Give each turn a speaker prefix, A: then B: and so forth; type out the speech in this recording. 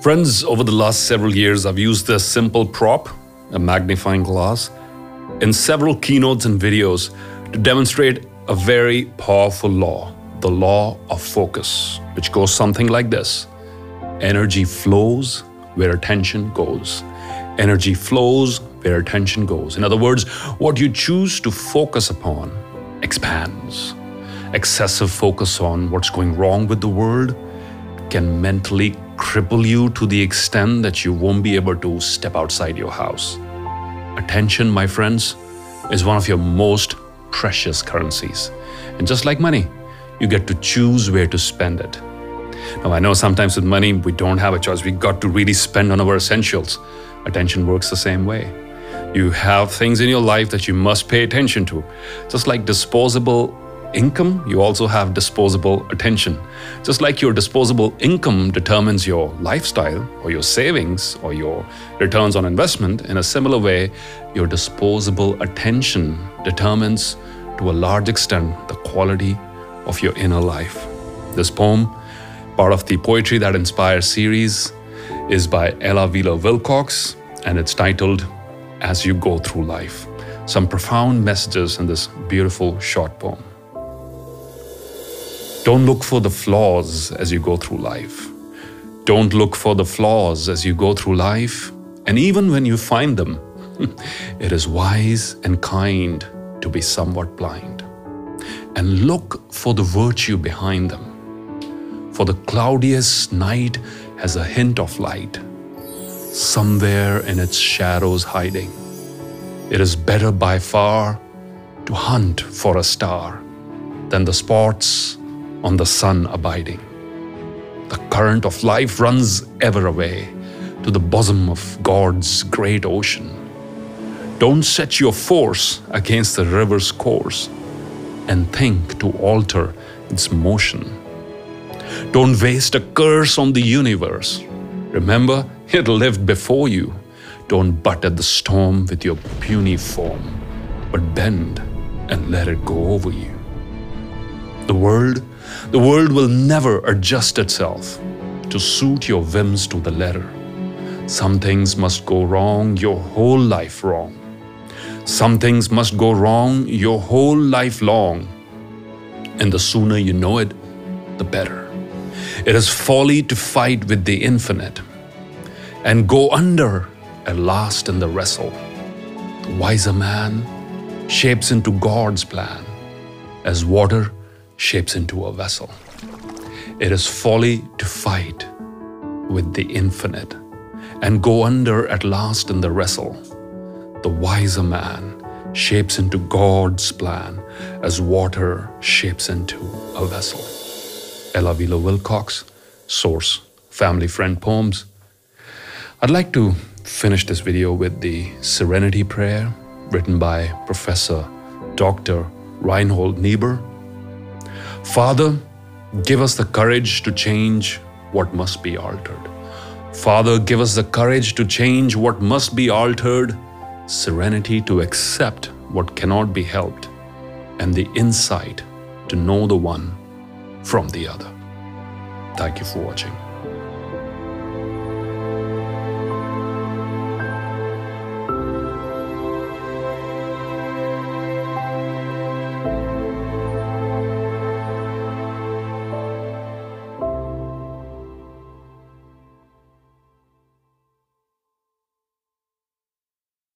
A: Friends, over the last several years, I've used this simple prop, a magnifying glass, in several keynotes and videos to demonstrate a very powerful law, the law of focus, which goes something like this Energy flows where attention goes. Energy flows where attention goes. In other words, what you choose to focus upon expands. Excessive focus on what's going wrong with the world can mentally cripple you to the extent that you won't be able to step outside your house. Attention, my friends, is one of your most precious currencies. And just like money, you get to choose where to spend it. Now, I know sometimes with money, we don't have a choice. We got to really spend on our essentials. Attention works the same way. You have things in your life that you must pay attention to. Just like disposable income, you also have disposable attention. Just like your disposable income determines your lifestyle or your savings or your returns on investment, in a similar way, your disposable attention determines to a large extent the quality of your inner life. This poem, part of the Poetry That Inspires series, is by Ella Wheeler Wilcox and it's titled As You Go Through Life. Some profound messages in this beautiful short poem. Don't look for the flaws as you go through life. Don't look for the flaws as you go through life. And even when you find them, it is wise and kind to be somewhat blind. And look for the virtue behind them. For the cloudiest night has a hint of light, somewhere in its shadows hiding. It is better by far to hunt for a star than the spots on the sun abiding. The current of life runs ever away to the bosom of God's great ocean. Don't set your force against the river's course and think to alter its motion. Don't waste a curse on the universe. Remember, it lived before you. Don't butt at the storm with your puny form, but bend and let it go over you. The world the world will never adjust itself to suit your whims to the letter. Some things must go wrong your whole life wrong. Some things must go wrong your whole life long. And the sooner you know it, the better. It is folly to fight with the infinite and go under at last in the wrestle. The wiser man shapes into God's plan as water shapes into a vessel. It is folly to fight with the infinite and go under at last in the wrestle. The wiser man shapes into God's plan as water shapes into a vessel. Ella Wheeler Wilcox, Source, Family Friend Poems. I'd like to finish this video with the Serenity Prayer written by Professor Dr. Reinhold Niebuhr Father, give us the courage to change what must be altered. Father, give us the courage to change what must be altered, serenity to accept what cannot be helped, and the insight to know the one from the other. Thank you for watching.